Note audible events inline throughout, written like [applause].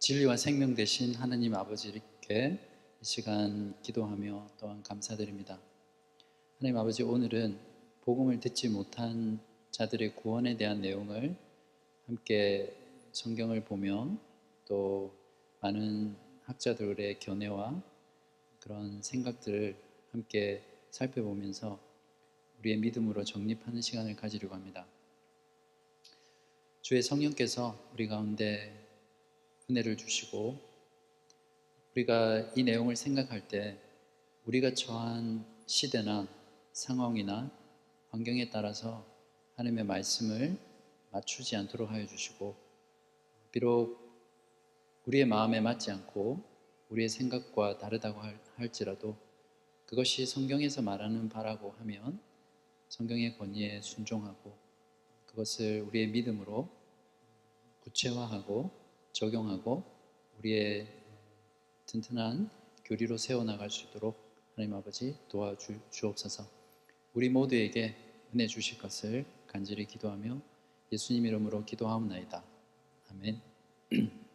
진리와 생명 되신 하나님 아버지께 이 시간 기도하며 또한 감사드립니다. 하나님 아버지 오늘은 복음을 듣지 못한 자들의 구원에 대한 내용을 함께 성경을 보며 또 많은 학자들의 견해와 그런 생각들을 함께 살펴보면서 우리의 믿음으로 정립하는 시간을 가지려고 합니다. 주의 성령께서 우리 가운데 은혜를 주시고 우리가 이 내용을 생각할 때 우리가 처한 시대나 상황이나 환경에 따라서 하나님의 말씀을 맞추지 않도록 하여 주시고 비록 우리의 마음에 맞지 않고 우리의 생각과 다르다고 할지라도 그것이 성경에서 말하는 바라고 하면 성경의 권위에 순종하고 그것을 우리의 믿음으로 구체화하고 적용하고 우리의 튼튼한 교리로 세워나갈 수 있도록 하나님 아버지 도와주옵소서 우리 모두에게 은혜 주실 것을 간절히 기도하며 예수님 이름으로 기도하옵나이다. 아멘. [clears throat]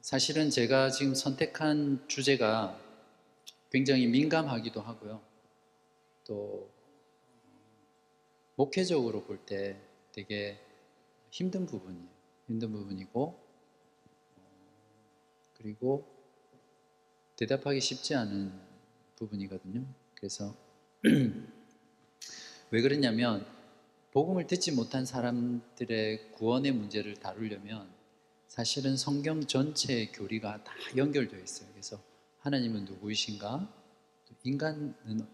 사실은 제가 지금 선택한 주제가 굉장히 민감하기도 하고요. 또 목회적으로 볼 때 되게 힘든 부분이에요. 힘든 부분이고 그리고 대답하기 쉽지 않은 부분이거든요. 그래서 [clears throat] 왜 그러냐면 복음을 듣지 못한 사람들의 구원의 문제를 다루려면 사실은 성경 전체의 교리가 다 연결되어 있어요. 그래서 하나님은 누구이신가? 인간은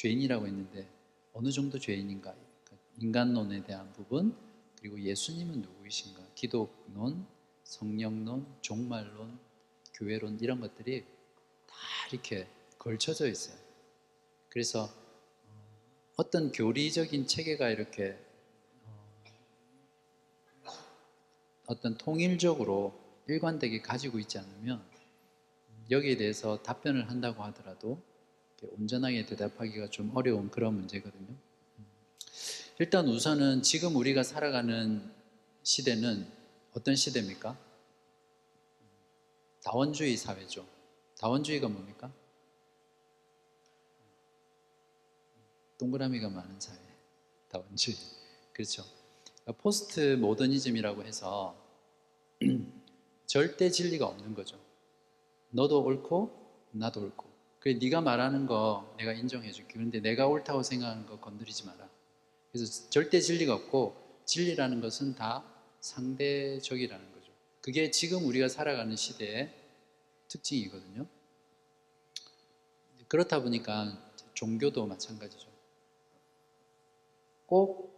죄인이라고 했는데 어느 정도 죄인인가? 그러니까 인간론에 대한 부분, 그리고 예수님은 누구이신가? 기독론, 성령론, 종말론, 교회론 이런 것들이 다 이렇게 걸쳐져 있어요. 그래서 어떤 교리적인 체계가 이렇게 어떤 통일적으로 일관되게 가지고 있지 않으면 여기에 대해서 답변을 한다고 하더라도 온전하게 대답하기가 좀 어려운 그런 문제거든요. 일단 우선은 지금 우리가 살아가는 시대는 어떤 시대입니까? 다원주의 사회죠. 다원주의가 뭡니까? 동그라미가 많은 사회. 다원주의. 그렇죠. 그러니까 포스트 모더니즘이라고 해서 [clears throat] 절대 진리가 없는 거죠. 너도 옳고 나도 옳고. 그래 네가 말하는 거 내가 인정해 줄게. 그런데 내가 옳다고 생각하는 거 건드리지 마라. 그래서 절대 진리가 없고 진리라는 것은 다 상대적이라는 거죠. 그게 지금 우리가 살아가는 시대의 특징이거든요. 그렇다 보니까 종교도 마찬가지죠. 꼭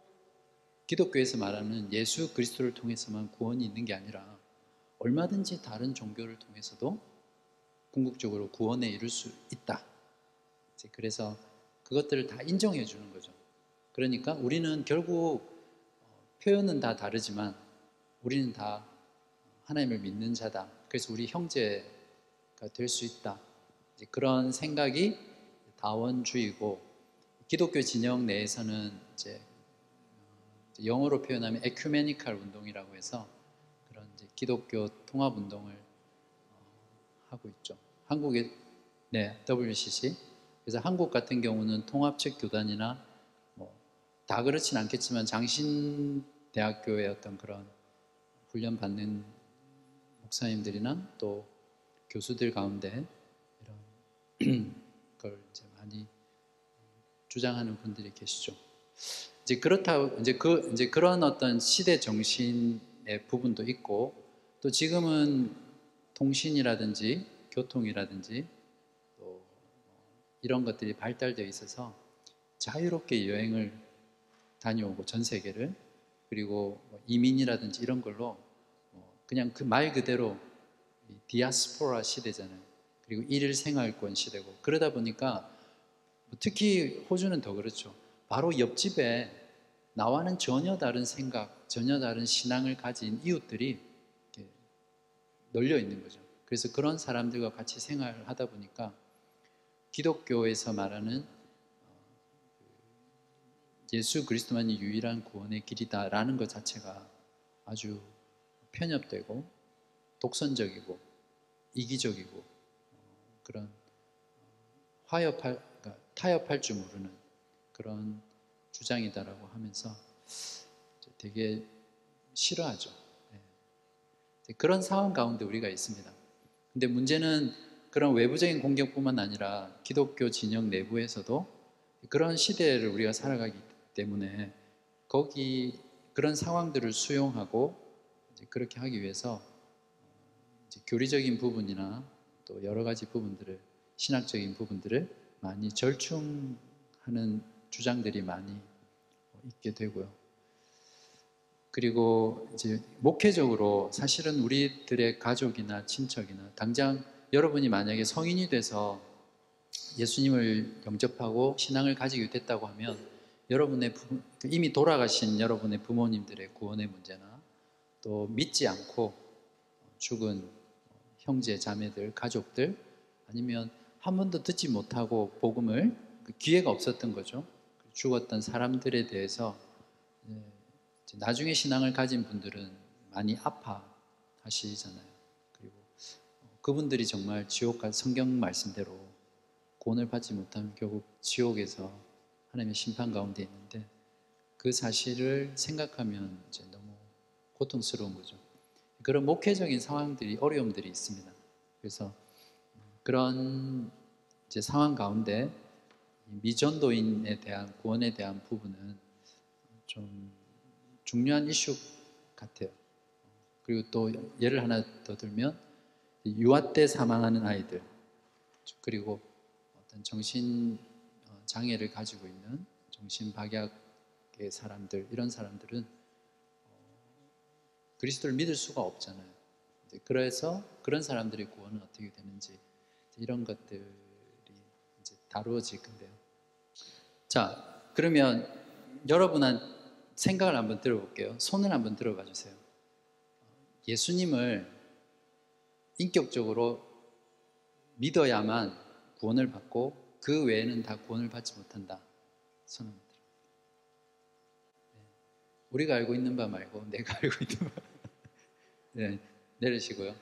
기독교에서 말하는 예수 그리스도를 통해서만 구원이 있는 게 아니라 얼마든지 다른 종교를 통해서도 궁극적으로 구원에 이룰 수 있다. 그래서 그것들을 다 인정해 주는 거죠. 그러니까 우리는 결국 어, 표현은 다 다르지만 우리는 다 하나님을 믿는 자다. 그래서 우리 형제가 될 수 있다. 그런 생각이 다원주의고 기독교 진영 내에서는 이제 영어로 표현하면 에큐메니칼 운동이라고 해서 그런 이제 기독교 통합 운동을 하고 있죠. 한국의 네, WCC. 그래서 한국 같은 경우는 통합적 교단이나 뭐 다 그렇진 않겠지만 장신 대학교의 어떤 그런 훈련 받는 목사님들이나 또 교수들 가운데 이런 [clears throat] 걸 이제 많이 주장하는 분들이 계시죠. 이제 그렇다 이제 그 이제 그런 어떤 시대 정신의 부분도 있고 또 지금은 통신이라든지 교통이라든지 또 이런 것들이 발달되어 있어서 자유롭게 여행을 다녀오고 전 세계를 그리고 뭐 이민이라든지 이런 걸로 뭐 그냥 그 말 그대로 디아스포라 시대잖아요. 그리고 일일 생활권 시대고 그러다 보니까 뭐 특히 호주는 더 그렇죠. 바로 옆집에 나와는 전혀 다른 생각, 전혀 다른 신앙을 가진 이웃들이 널려 있는 거죠. 그래서 그런 사람들과 같이 생활을 하다 보니까 기독교에서 말하는 어, 예수 그리스도만이 유일한 구원의 길이다라는 것 자체가 아주 편협되고 독선적이고 이기적이고 어, 그런 화협할 그러니까 타협할 줄 모르는 그런 주장이다라고 하면서 되게 싫어하죠. 네. 그런 상황 가운데 우리가 있습니다. 근데 문제는 그런 외부적인 공격뿐만 아니라 기독교 진영 내부에서도 그런 시대를 우리가 살아가기 때문에 거기 그런 상황들을 수용하고 그렇게 하기 위해서 교리적인 부분이나 또 여러 가지 부분들을 신학적인 부분들을 많이 절충하는 주장들이 많이 있게 되고요. 그리고 이제 목회적으로 사실은 우리들의 가족이나 친척이나 당장 여러분이 만약에 성인이 돼서 예수님을 영접하고 신앙을 가지게 됐다고 하면 여러분의 부, 이미 돌아가신 여러분의 부모님들의 구원의 문제나 또 믿지 않고 죽은 형제, 자매들, 가족들 아니면 한 번도 듣지 못하고 복음을 그 기회가 없었던 거죠. 죽었던 사람들에 대해서 나중에 신앙을 가진 분들은 많이 아파하시잖아요. 그리고 그분들이 정말 지옥과 성경 말씀대로 구원을 받지 못하면 결국 지옥에서 하나님의 심판 가운데 있는데 그 사실을 생각하면 이제 너무 고통스러운 거죠. 그런 목회적인 상황들이 어려움들이 있습니다. 그래서 그런 이제 상황 가운데 미전도인에 대한 구원에 대한 부분은 좀 중요한 이슈 같아요. 그리고 또 예를 하나 더 들면 유아 때 사망하는 아이들 그리고 어떤 정신 어, 장애를 가지고 있는 정신 박약의 사람들 이런 사람들은 그리스도를 믿을 수가 없잖아요. 그래서 그런 사람들의 구원은 어떻게 되는지 이런 것들이 이제 다루어질 건데요. 자, 그러면 여러분한 생각을 한번 들어볼게요. 손을 한번 들어봐 주세요. 예수님을 인격적으로 믿어야만 구원을 받고 그 외에는 다 구원을 받지 못한다. 손 한번 들어. 네. 우리가 알고 있는 바 말고 내가 알고 있는 바. [laughs] 네, 내리시고요.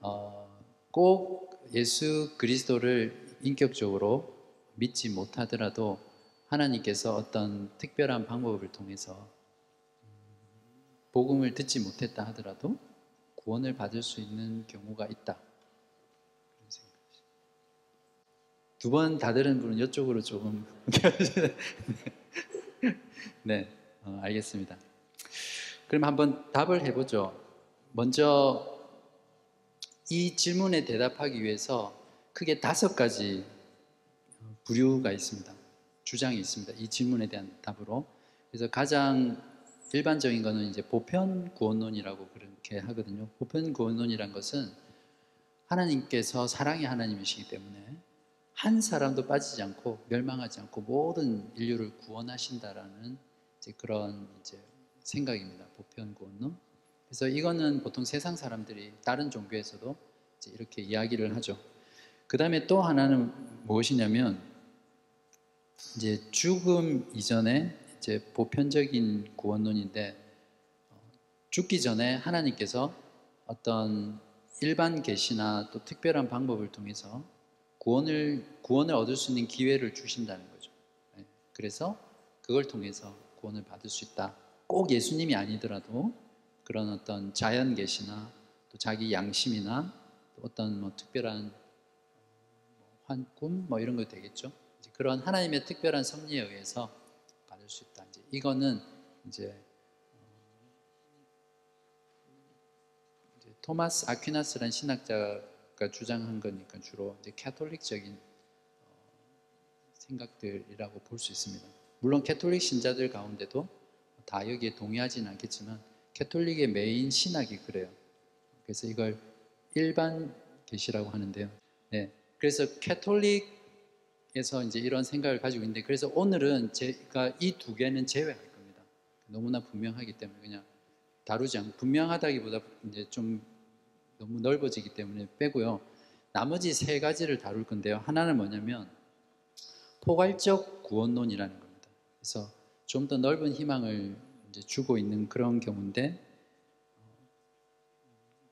어, 꼭 예수 그리스도를 인격적으로 믿지 못하더라도 하나님께서 어떤 특별한 방법을 통해서 복음을 듣지 못했다 하더라도 구원을 받을 수 있는 경우가 있다. 두 번 다 들은 분은 이쪽으로 조금 [laughs] 네, 어, 알겠습니다. 그럼 한번 답을 해보죠. 먼저 이 질문에 대답하기 위해서 크게 다섯 가지 부류가 있습니다. 주장이 있습니다. 이 질문에 대한 답으로. 그래서 가장 일반적인 거는 이제 보편 구원론이라고 그렇게 하거든요. 보편 구원론이란 것은 하나님께서 사랑의 하나님이시기 때문에 한 사람도 빠지지 않고 멸망하지 않고 모든 인류를 구원하신다라는 이제 그런 이제 생각입니다. 보편 구원론. 그래서 이거는 보통 세상 사람들이 다른 종교에서도 이렇게 이야기를 하죠. 그 다음에 또 하나는 무엇이냐면 이제 죽음 이전에 이 제 보편적인 구원론인데 어, 죽기 전에 하나님께서 어떤 일반 계시나 또 특별한 방법을 통해서 구원을 구원을 얻을 수 있는 기회를 주신다는 거죠. 네. 그래서 그걸 통해서 구원을 받을 수 있다. 꼭 예수님이 아니더라도 그런 어떤 자연 계시나 또 자기 양심이나 또 어떤 뭐 특별한 뭐 환꿈 뭐 이런 거 되겠죠. 그런 하나님의 특별한 섭리에 의해서 받을 수 있다. 이제 이거는 이제, 이제 토마스 아퀴나스라는 신학자가 주장한 거니까 주로 이제 캐톨릭적인 어, 생각들이라고 볼 수 있습니다. 물론 캐톨릭 신자들 가운데도 다 여기에 동의하지는 않겠지만 캐톨릭의 메인 신학이 그래요. 그래서 이걸 일반 계시라고 하는데요. 네. 그래서 캐톨릭 에서 이제 이런 생각을 가지고 있는데 그래서 오늘은 제가 이 두 개는 제외할 겁니다. 너무나 분명하기 때문에 그냥 다루지 않고 분명하다기보다 이제 좀 너무 넓어지기 때문에 빼고요. 나머지 세 가지를 다룰 건데요. 하나는 뭐냐면 포괄적 구원론이라는 겁니다. 그래서 좀 더 넓은 희망을 이제 주고 있는 그런 경우인데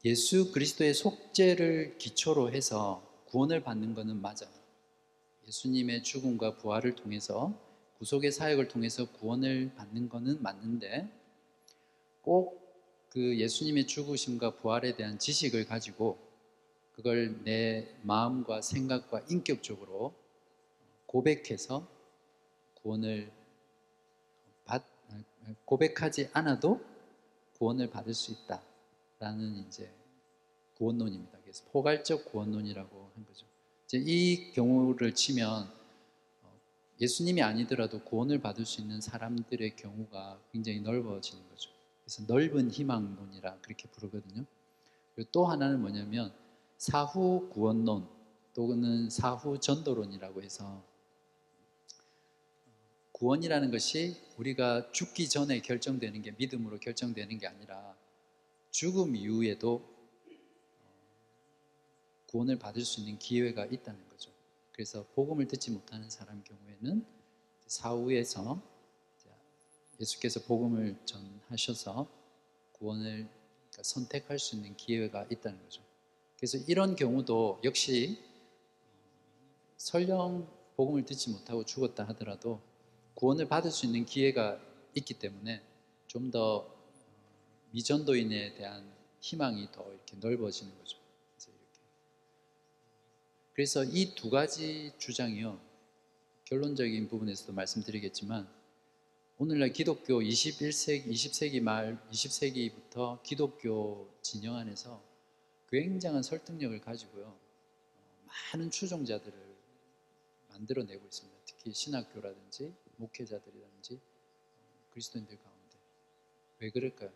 예수 그리스도의 속죄를 기초로 해서 구원을 받는 것은 맞아요. 예수님의 죽음과 부활을 통해서 구속의 사역을 통해서 구원을 받는 것은 맞는데 꼭 그 예수님의 죽으심과 부활에 대한 지식을 가지고 그걸 내 마음과 생각과 인격적으로 고백해서 구원을 받 고백하지 않아도 구원을 받을 수 있다라는 이제 구원론입니다. 그래서 포괄적 구원론이라고 한 거죠. 이 경우를 치면 예수님이 아니더라도 구원을 받을 수 있는 사람들의 경우가 굉장히 넓어지는 거죠. 그래서 넓은 희망론이라 그렇게 부르거든요. 그리고 또 하나는 뭐냐면 사후 구원론 또는 사후 전도론이라고 해서 구원이라는 것이 우리가 죽기 전에 결정되는 게 믿음으로 결정되는 게 아니라 죽음 이후에도 구원을 받을 수 있는 기회가 있다는 거죠. 그래서 복음을 듣지 못하는 사람 경우에는 사후에서 예수께서 복음을 전하셔서 구원을 선택할 수 있는 기회가 있다는 거죠. 그래서 이런 경우도 역시 설령 복음을 듣지 못하고 죽었다 하더라도 구원을 받을 수 있는 기회가 있기 때문에 좀 더 미전도인에 대한 희망이 더 이렇게 넓어지는 거죠. 그래서, 이 두 가지 주장이요. 결론적인 부분에서도 말씀드리겠지만 오늘날 기독교 21세기, 20세기 말, 20세기부터 기독교 진영 안에서 굉장한 설득력을 가지고요. 많은 추종자들을 만들어내고 있습니다. 특히 신학교라든지 목회자들이라든지 그리스도인들 가운데. 왜 그럴까요?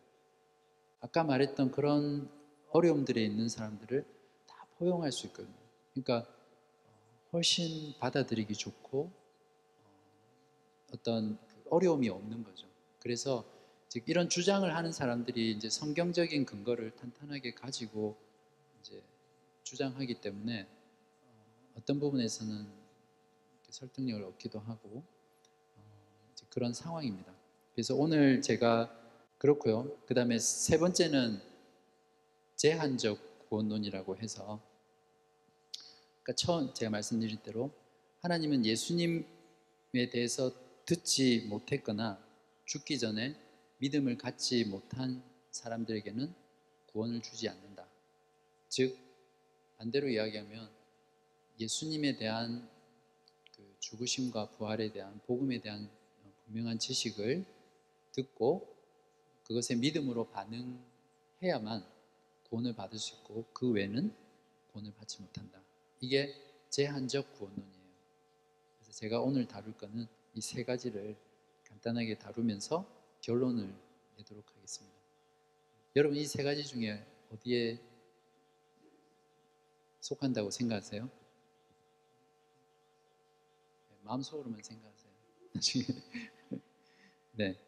아까 말했던 그런 어려움들에 있는 사람들을 다 포용할 수 있거든요. 그러니까 훨씬 받아들이기 좋고 어떤 어려움이 없는 거죠. 그래서 즉 이런 주장을 하는 사람들이 이제 성경적인 근거를 탄탄하게 가지고 이제 주장하기 때문에 어떤 부분에서는 설득력을 얻기도 하고 그런 상황입니다. 그래서 오늘 제가 그렇고요. 그 다음에 세 번째는 제한적 구원론이라고 해서 그러니까 처음 제가 말씀드린 대로 하나님은 예수님에 대해서 듣지 못했거나 죽기 전에 믿음을 갖지 못한 사람들에게는 구원을 주지 않는다. 즉 반대로 이야기하면 예수님에 대한 그 죽으심과 부활에 대한 복음에 대한 분명한 지식을 듣고 그것에 믿음으로 반응해야만 구원을 받을 수 있고 그 외에는 구원을 받지 못한다. 이게 제한적 구원론이에요. 그래서 제가 오늘 다룰 거는 이 세 가지를 간단하게 다루면서 결론을 내도록 하겠습니다. 여러분 이 세 가지 중에 어디에 속한다고 생각하세요? 네, 마음속으로만 생각하세요. [laughs] 나중에 네.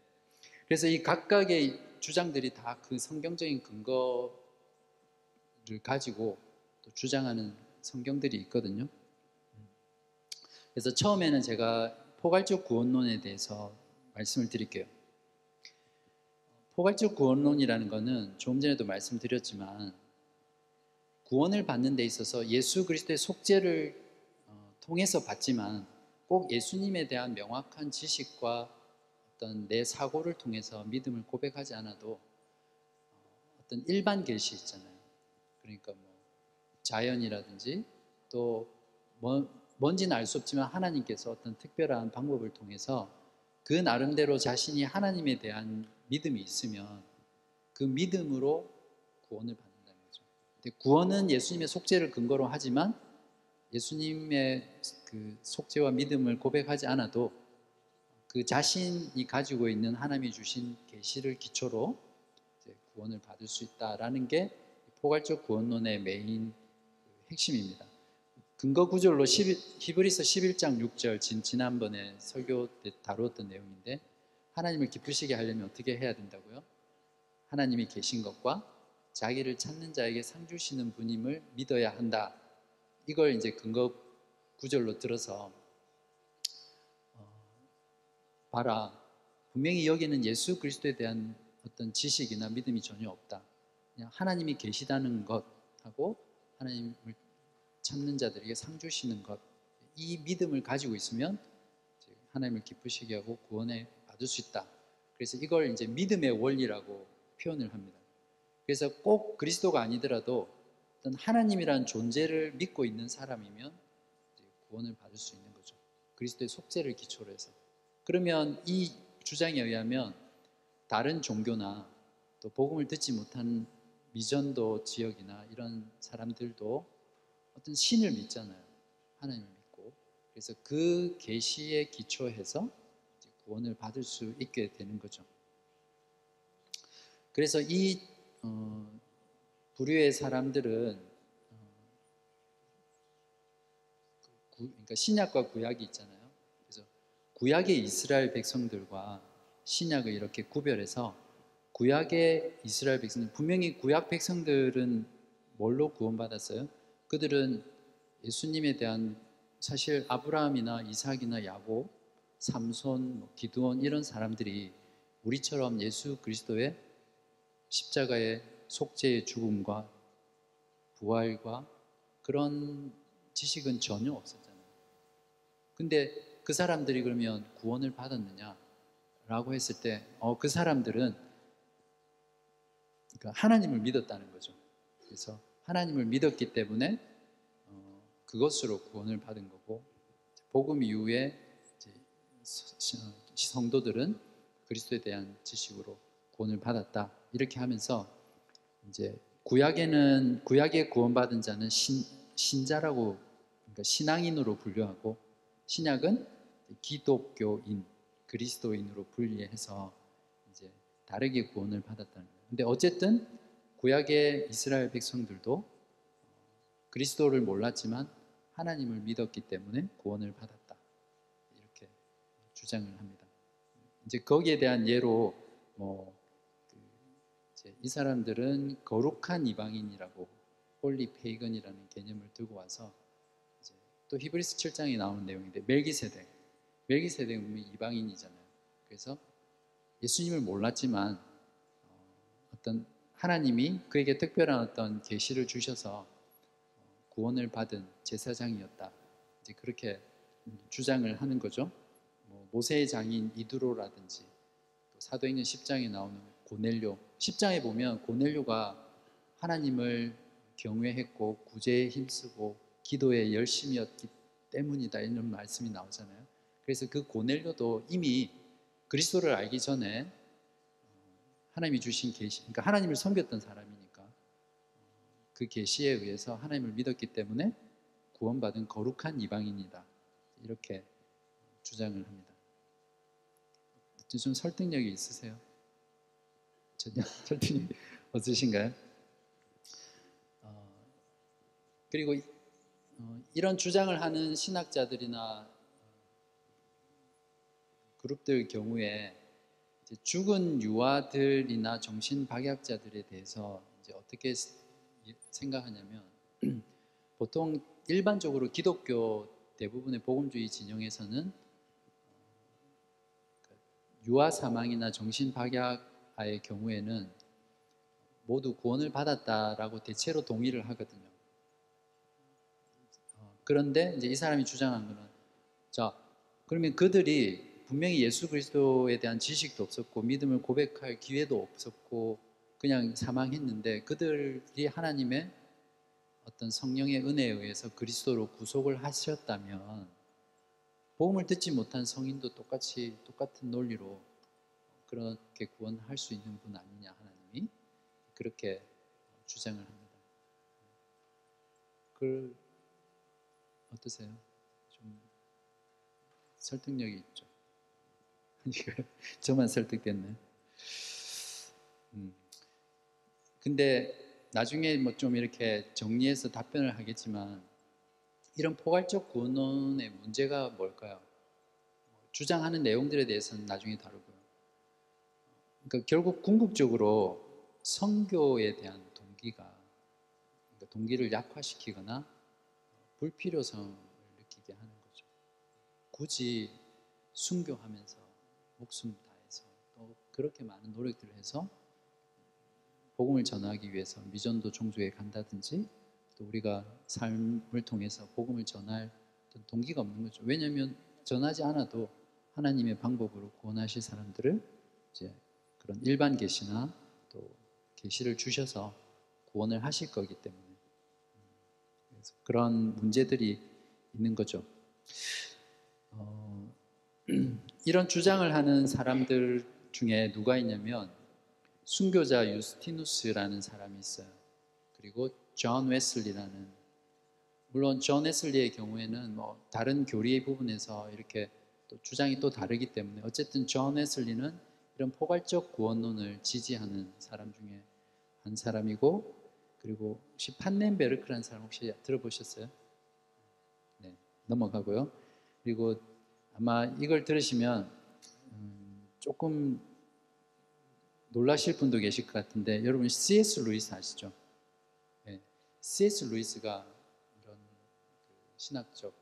그래서 이 각각의 주장들이 다 그 성경적인 근거를 가지고 또 주장하는 성경들이 있거든요. 그래서 처음에는 제가 포괄적 구원론에 대해서 말씀을 드릴게요. 포괄적 구원론이라는 것은 조금 전에도 말씀드렸지만 구원을 받는 데 있어서 예수 그리스도의 속죄를 어, 통해서 받지만 꼭 예수님에 대한 명확한 지식과 어떤 내 사고를 통해서 믿음을 고백하지 않아도 어떤 일반 계시 있잖아요. 그러니까 뭐 자연이라든지 또 뭔지는 알 수 없지만 하나님께서 어떤 특별한 방법을 통해서 그 나름대로 자신이 하나님에 대한 믿음이 있으면 그 믿음으로 구원을 받는다는 거죠. 근데 구원은 예수님의 속죄를 근거로 하지만 예수님의 그 속죄와 믿음을 고백하지 않아도 그 자신이 가지고 있는 하나님이 주신 계시를 기초로 구원을 받을 수 있다라는 게 포괄적 구원론의 메인 핵심입니다. 근거 구절로 11, 히브리서 11장 6절 진, 지난번에 설교 때 다루었던 내용인데 하나님을 기쁘시게 하려면 어떻게 해야 된다고요? 하나님이 계신 것과 자기를 찾는 자에게 상 주시는 분임을 믿어야 한다. 이걸 이제 근거 구절로 들어서 봐라. 분명히 여기는 예수 그리스도에 대한 어떤 지식이나 믿음이 전혀 없다. 그냥 하나님이 계시다는 것하고 하나님을 찾는 자들에게 상 주시는 것, 이 믿음을 가지고 있으면 하나님을 기쁘시게 하고 구원에 받을 수 있다. 그래서 이걸 이제 믿음의 원리라고 표현을 합니다. 그래서 꼭 그리스도가 아니더라도 어떤 하나님이라는 존재를 믿고 있는 사람이면 구원을 받을 수 있는 거죠. 그리스도의 속죄를 기초로 해서. 그러면 이 주장에 의하면 다른 종교나 또 복음을 듣지 못한 미전도 지역이나 이런 사람들도 어떤 신을 믿잖아요. 하나님을 믿고. 그래서 그 계시에 기초해서 구원을 받을 수 있게 되는 거죠. 그래서 이 어, 부류의 사람들은 어, 구, 그러니까 신약과 구약이 있잖아요. 그래서 구약의 이스라엘 백성들과 신약을 이렇게 구별해서 구약의 이스라엘 백성들 분명히 구약 백성들은 뭘로 구원받았어요? 그들은 예수님에 대한 사실 아브라함이나 이삭이나 야곱, 삼손, 뭐 기드온 이런 사람들이 우리처럼 예수 그리스도의 십자가의 속죄의 죽음과 부활과 그런 지식은 전혀 없었잖아요. 근데 그 사람들이 그러면 구원을 받았느냐? 라고 했을 때, 어, 그 사람들은 그러니까 하나님을 믿었다는 거죠. 그래서 하나님을 믿었기 때문에 어, 그것으로 구원을 받은 거고, 복음 이후에 성도들은 그리스도에 대한 지식으로 구원을 받았다. 이렇게 하면서 이제 구약에는 구약에 구원받은 자는 신, 신자라고 그러니까 신앙인으로 분류하고 신약은 기독교인 그리스도인으로 분리해서 이제 다르게 구원을 받았다는 거예요. 근데 어쨌든 구약의 이스라엘 백성들도 그리스도를 몰랐지만 하나님을 믿었기 때문에 구원을 받았다. 이렇게 주장을 합니다. 이제 거기에 대한 예로 뭐 이 사람들은 거룩한 이방인이라고 holy pagan이라는 개념을 들고 와서 또 히브리스 7장에 나오는 내용인데 멜기세덱 멜기세덱은 이방인이잖아요. 그래서 예수님을 몰랐지만 어, 어떤 하나님이 그에게 특별한 어떤 계시를 주셔서 어, 구원을 받은 제사장이었다. 이제 그렇게 주장을 하는 거죠. 뭐 모세의 장인 이두로라든지 또 사도행전 10장에 나오는 고넬료 10장에 보면 고넬료가 하나님을 경외했고 구제에 힘쓰고 기도에 열심이었기 때문이다 이런 말씀이 나오잖아요. 그래서 그 고넬료도 이미 그리스도를 알기 전에 어, 하나님이 주신 계시, 그러니까 하나님을 섬겼던 사람이니까 어, 그 계시에 의해서 하나님을 믿었기 때문에 구원받은 거룩한 이방인이다 이렇게 주장을 합니다. 좀 설득력이 있으세요? 전혀 [laughs] 설득이 없으신가요? 어, 그리고 어, 이런 주장을 하는 신학자들이나 어, 그룹들 경우에 죽은 유아들이나 정신 박약자들에 대해서 이제 어떻게 생각하냐면 [clears throat] 보통 일반적으로 기독교 대부분의 복음주의 진영에서는 어, 유아 사망이나 정신 박약 아의 경우에는 모두 구원을 받았다라고 대체로 동의를 하거든요. 어, 그런데 이제 이 사람이 주장한 거는 자 그러면 그들이 분명히 예수 그리스도에 대한 지식도 없었고 믿음을 고백할 기회도 없었고 그냥 사망했는데 그들이 하나님의 어떤 성령의 은혜에 의해서 그리스도로 구속을 하셨다면 복음을 듣지 못한 성인도 똑같이 똑같은 논리로 그렇게 구원할 수 있는 분 아니냐 하나님이 그렇게 주장을 합니다. 그 어떠세요? 좀 설득력이 있죠. [laughs] 저만 설득됐네. 음. 근데 나중에 뭐 좀 이렇게 정리해서 답변을 하겠지만 이런 포괄적 구원론의 문제가 뭘까요? 주장하는 내용들에 대해서는 나중에 다루고요. 그러니까 결국 궁극적으로 성교에 대한 동기가 그러니까 동기를 약화시키거나 불필요성을 느끼게 하는 거죠. 굳이 순교하면서 목숨 다해서 어, 그렇게 많은 노력들을 해서 복음을 전하기 위해서 미전도 종주에 간다든지 또 우리가 삶을 통해서 복음을 전할 동기가 없는 거죠. 왜냐하면 전하지 않아도 하나님의 방법으로 구원하실 사람들을 이제 그런 일반 계시나 또 계시를 주셔서 구원을 하실 거기 때문에 그런 문제들이 있는 거죠. 어, [clears throat] 이런 주장을 하는 사람들 중에 누가 있냐면 순교자 유스티누스라는 사람이 있어요. 그리고 존 웨슬리라는 물론 존 웨슬리의 경우에는 뭐 다른 교리의 부분에서 이렇게 또 주장이 또 다르기 때문에 어쨌든 존 웨슬리는 이런 포괄적 구원론을 지지하는 사람 중에 한 사람이고 그리고 혹시 판넨베르크라는 사람 혹시 들어보셨어요? 네, 넘어가고요. 그리고 아마 이걸 들으시면 음, 조금 놀라실 분도 계실 것 같은데 여러분 C.S. 루이스 아시죠? 네, C.S. 루이스가 이런 그 신학적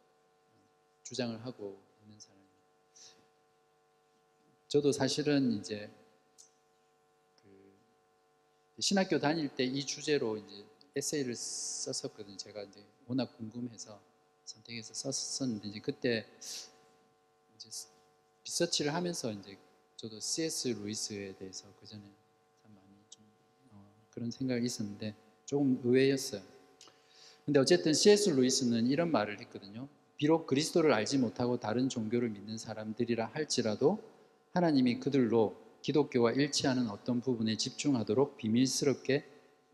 주장을 하고 있는 사람이에요. 저도 사실은 이제 그 신학교 다닐 때 이 주제로 이제 에세이를 썼었거든요. 제가 이제 워낙 궁금해서 선택해서 썼었는데 이제 그때 이제 리서치를 하면서 이제 저도 C.S. 루이스에 대해서 그 전에 참 많이 좀 어, 그런 생각이 있었는데 조금 의외였어요. 근데 어쨌든 C.S. 루이스는 이런 말을 했거든요. 비록 그리스도를 알지 못하고 다른 종교를 믿는 사람들이라 할지라도 하나님이 그들로 기독교와 일치하는 어떤 부분에 집중하도록 비밀스럽게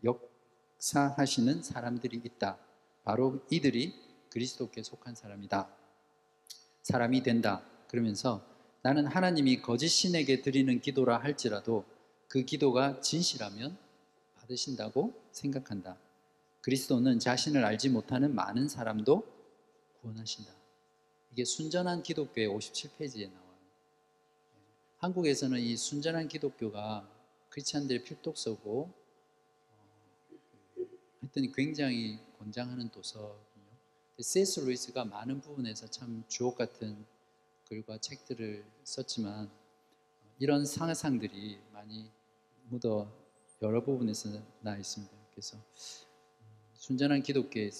역사하시는 사람들이 있다. 바로 이들이 그리스도께 속한 사람이다. 사람이 된다. 그러면서 나는 하나님이 거짓 신에게 드리는 기도라 할지라도 그 기도가 진실하면 받으신다고 생각한다. 그리스도는 자신을 알지 못하는 많은 사람도 구원하신다. 이게 순전한 기독교의 57페이지에 나와요. 한국에서는 이 순전한 기독교가 크리스찬들의 필독서고 어, 하여튼 굉장히 권장하는 도서거든요. 세스 루이스가 많은 부분에서 참 주옥 같은 글과 책들을 썼지만 이런 상상들이 많이 묻어 여러 부분에서 나 있습니다. 그래서 순전한 기독교에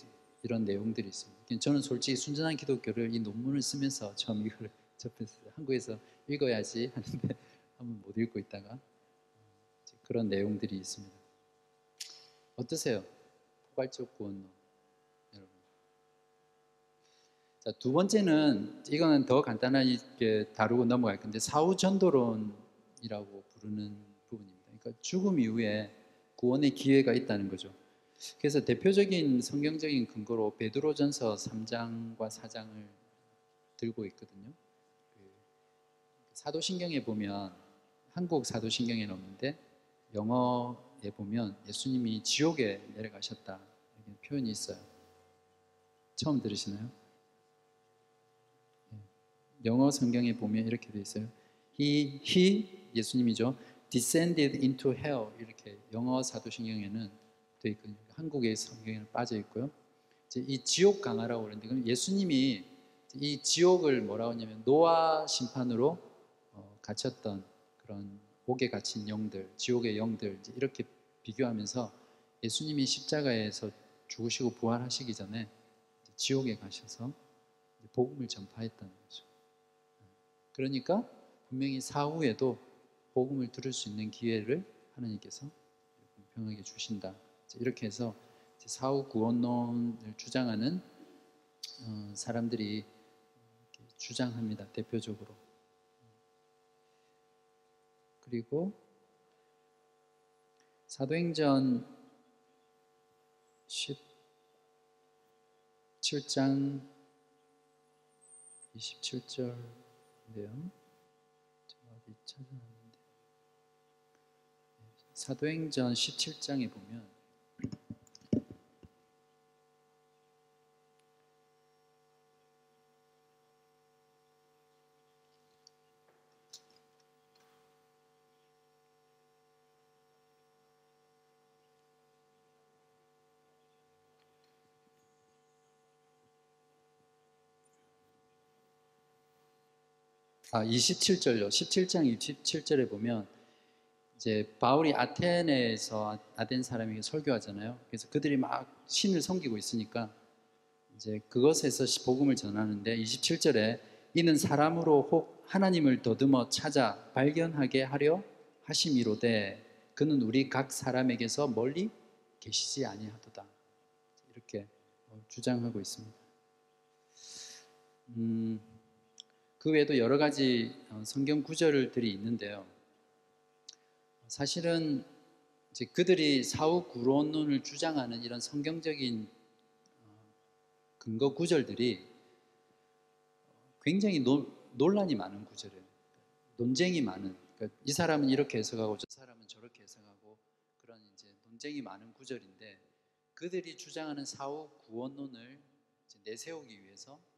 이런 내용들이 있습니다. 저는 솔직히 순전한 기독교를 이 논문을 쓰면서 처음 이걸 [laughs] 접했어요. 한국에서 읽어야지 하는데 [laughs] 한번 못 읽고 있다가 그런 내용들이 있습니다. 어떠세요? 포괄적 구원론. 자, 두 번째는 이거는 더 간단하게 다루고 넘어갈 건데 사후 전도론이라고 부르는 부분입니다. 그러니까 죽음 이후에 구원의 기회가 있다는 거죠. 그래서 대표적인 성경적인 근거로 베드로전서 3장과 4장을 들고 있거든요. 그 사도신경에 보면 한국 사도신경에는 없는데 영어에 보면 예수님이 지옥에 내려가셨다 이렇게 표현이 있어요. 처음 들으시나요? 영어 성경에 보면 이렇게 돼 있어요. He, he 예수님이죠. descended into hell 이렇게 영어 사도신경에는 돼 있거든요. 한국의 성경에는 빠져 있고요. 이 지옥 강화라고 그러는데 예수님이 이 지옥을 뭐라고 하냐면 노아 심판으로 어, 갇혔던 그런 옥에 갇힌 영들, 지옥의 영들 이렇게 비교하면서 예수님이 십자가에서 죽으시고 부활하시기 전에 지옥에 가셔서 복음을 전파했다는 거죠. 그러니까 분명히 사후에도 복음을 들을 수 있는 기회를 하나님께서 공평하게 주신다. 이렇게 해서 사후 구원론을 주장하는 어, 사람들이 주장합니다. 대표적으로. 그리고 사도행전 17장 27절 인데요. 제가 어디 찾아놨는데 사도행전 17장에 보면 아, 27절요. 17장 27절에 보면 이제 바울이 아테네에서 아덴 사람에게 설교하잖아요. 그래서 그들이 막 신을 섬기고 있으니까 이제 그것에서 복음을 전하는데 27절에 이는 사람으로 혹 하나님을 더듬어 찾아 발견하게 하려 하심이로되 그는 우리 각 사람에게서 멀리 계시지 아니하도다. 이렇게 주장하고 있습니다. 음, 그 외에도 여러 가지 어, 성경 구절들이 있는데요. 사실은 이제 그들이 사후 구론론을 주장하는 이런 성경적인 어, 근거 구절들이 굉장히 노, 논란이 많은 구절이에요. 논쟁이 많은. 그러니까 이 사람은 이렇게 해석하고 저 사람은 저렇게 해석하고 그런 이제 논쟁이 많은 구절인데 그들이 주장하는 사후 구원론을 내세우기 위해서 어,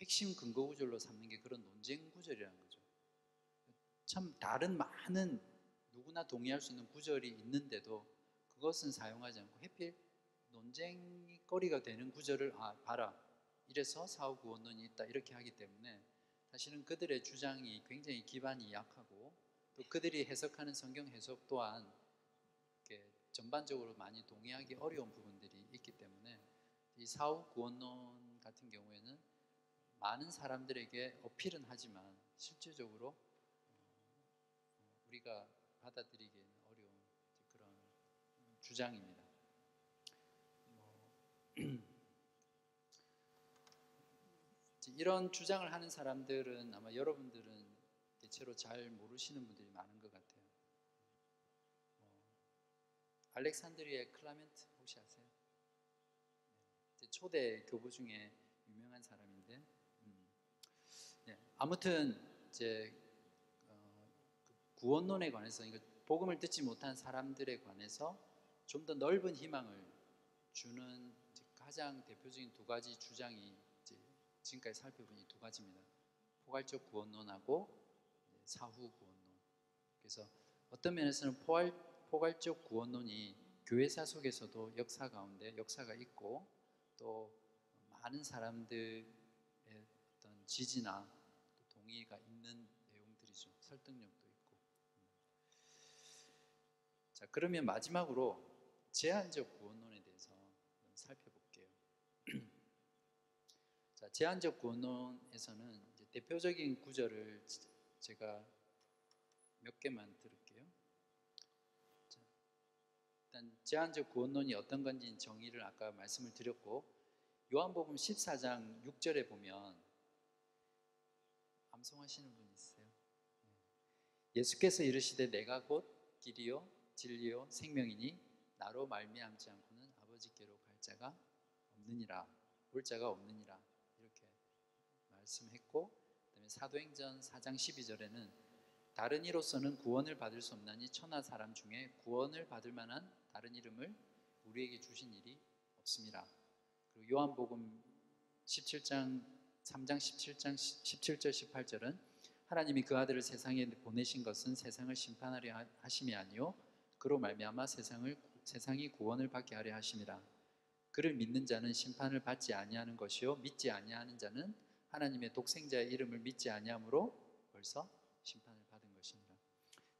핵심 근거 구절로 삼는 게 그런 논쟁 구절이라는 거죠. 참 다른 많은 누구나 동의할 수 있는 구절이 있는데도 그것은 사용하지 않고 해필 논쟁거리가 되는 구절을 아 봐라 이래서 사후 구원론이 있다 이렇게 하기 때문에 사실은 그들의 주장이 굉장히 기반이 약하고 또 그들이 해석하는 성경 해석 또한 전반적으로 많이 동의하기 어려운 부분들이 있기 때문에 이 사후 구원론 같은 경우에는 많은 사람들에게 어필은 하지만 실질적으로 어, 우리가 받아들이기에는 어려운 그런 주장입니다. 뭐 [clears throat] 이런 주장을 하는 사람들은 아마 여러분들은 대체로 잘 모르시는 분들이 많은 것 같아요. 어, 알렉산드리의 클라멘트 혹시 아세요? 네, 초대 교부 중에 유명한 사람인데, 아무튼 이제 어, 그 구원론에 관해서 복음을 듣지 못한 사람들에 관해서 좀 더 넓은 희망을 주는 가장 대표적인 두 가지 주장이 지금까지 살펴본 이 두 가지입니다. 포괄적 구원론하고 사후 구원론. 그래서 어떤 면에서는 포괄, 포괄적 구원론이 교회사 속에서도 역사 가운데 역사가 있고 또 많은 사람들의 어떤 지지나 동의가 있는 내용들이죠. 설득력도 있고. 자, 그러면 마지막으로 제한적 구원론에 대해서 살펴볼게요. [clears throat] 자, 제한적 구원론에서는 대표적인 구절을 제가 몇 개만 들을게요. 자, 일단 제한적 구원론이 어떤 건지 정의를 아까 말씀을 드렸고 요한복음 14장 6절에 보면 암송하시는 분 있어요. 네. 예수께서 이르시되 내가 곧 길이요 진리요 생명이니 나로 말미암지 않고는 아버지께로 갈 자가 없느니라 올 자가 없느니라 말씀했고 그다음에 사도행전 4장 12절에는 다른 이로서는 구원을 받을 수 없나니 천하 사람 중에 구원을 받을 만한 다른 이름을 우리에게 주신 일이 없습니다. 그리고 요한복음 17장 3장 17장 17절 18절은 하나님이 그 아들을 세상에 보내신 것은 세상을 심판하려 하심이 아니요 그로 말미암아 세상을 세상이 구원을 받게 하려 하심이라. 그를 믿는 자는 심판을 받지 아니하는 것이요 믿지 아니하는 자는 하나님의 독생자의 이름을 믿지 아니함으로 벌써 심판을 받은 것입니다.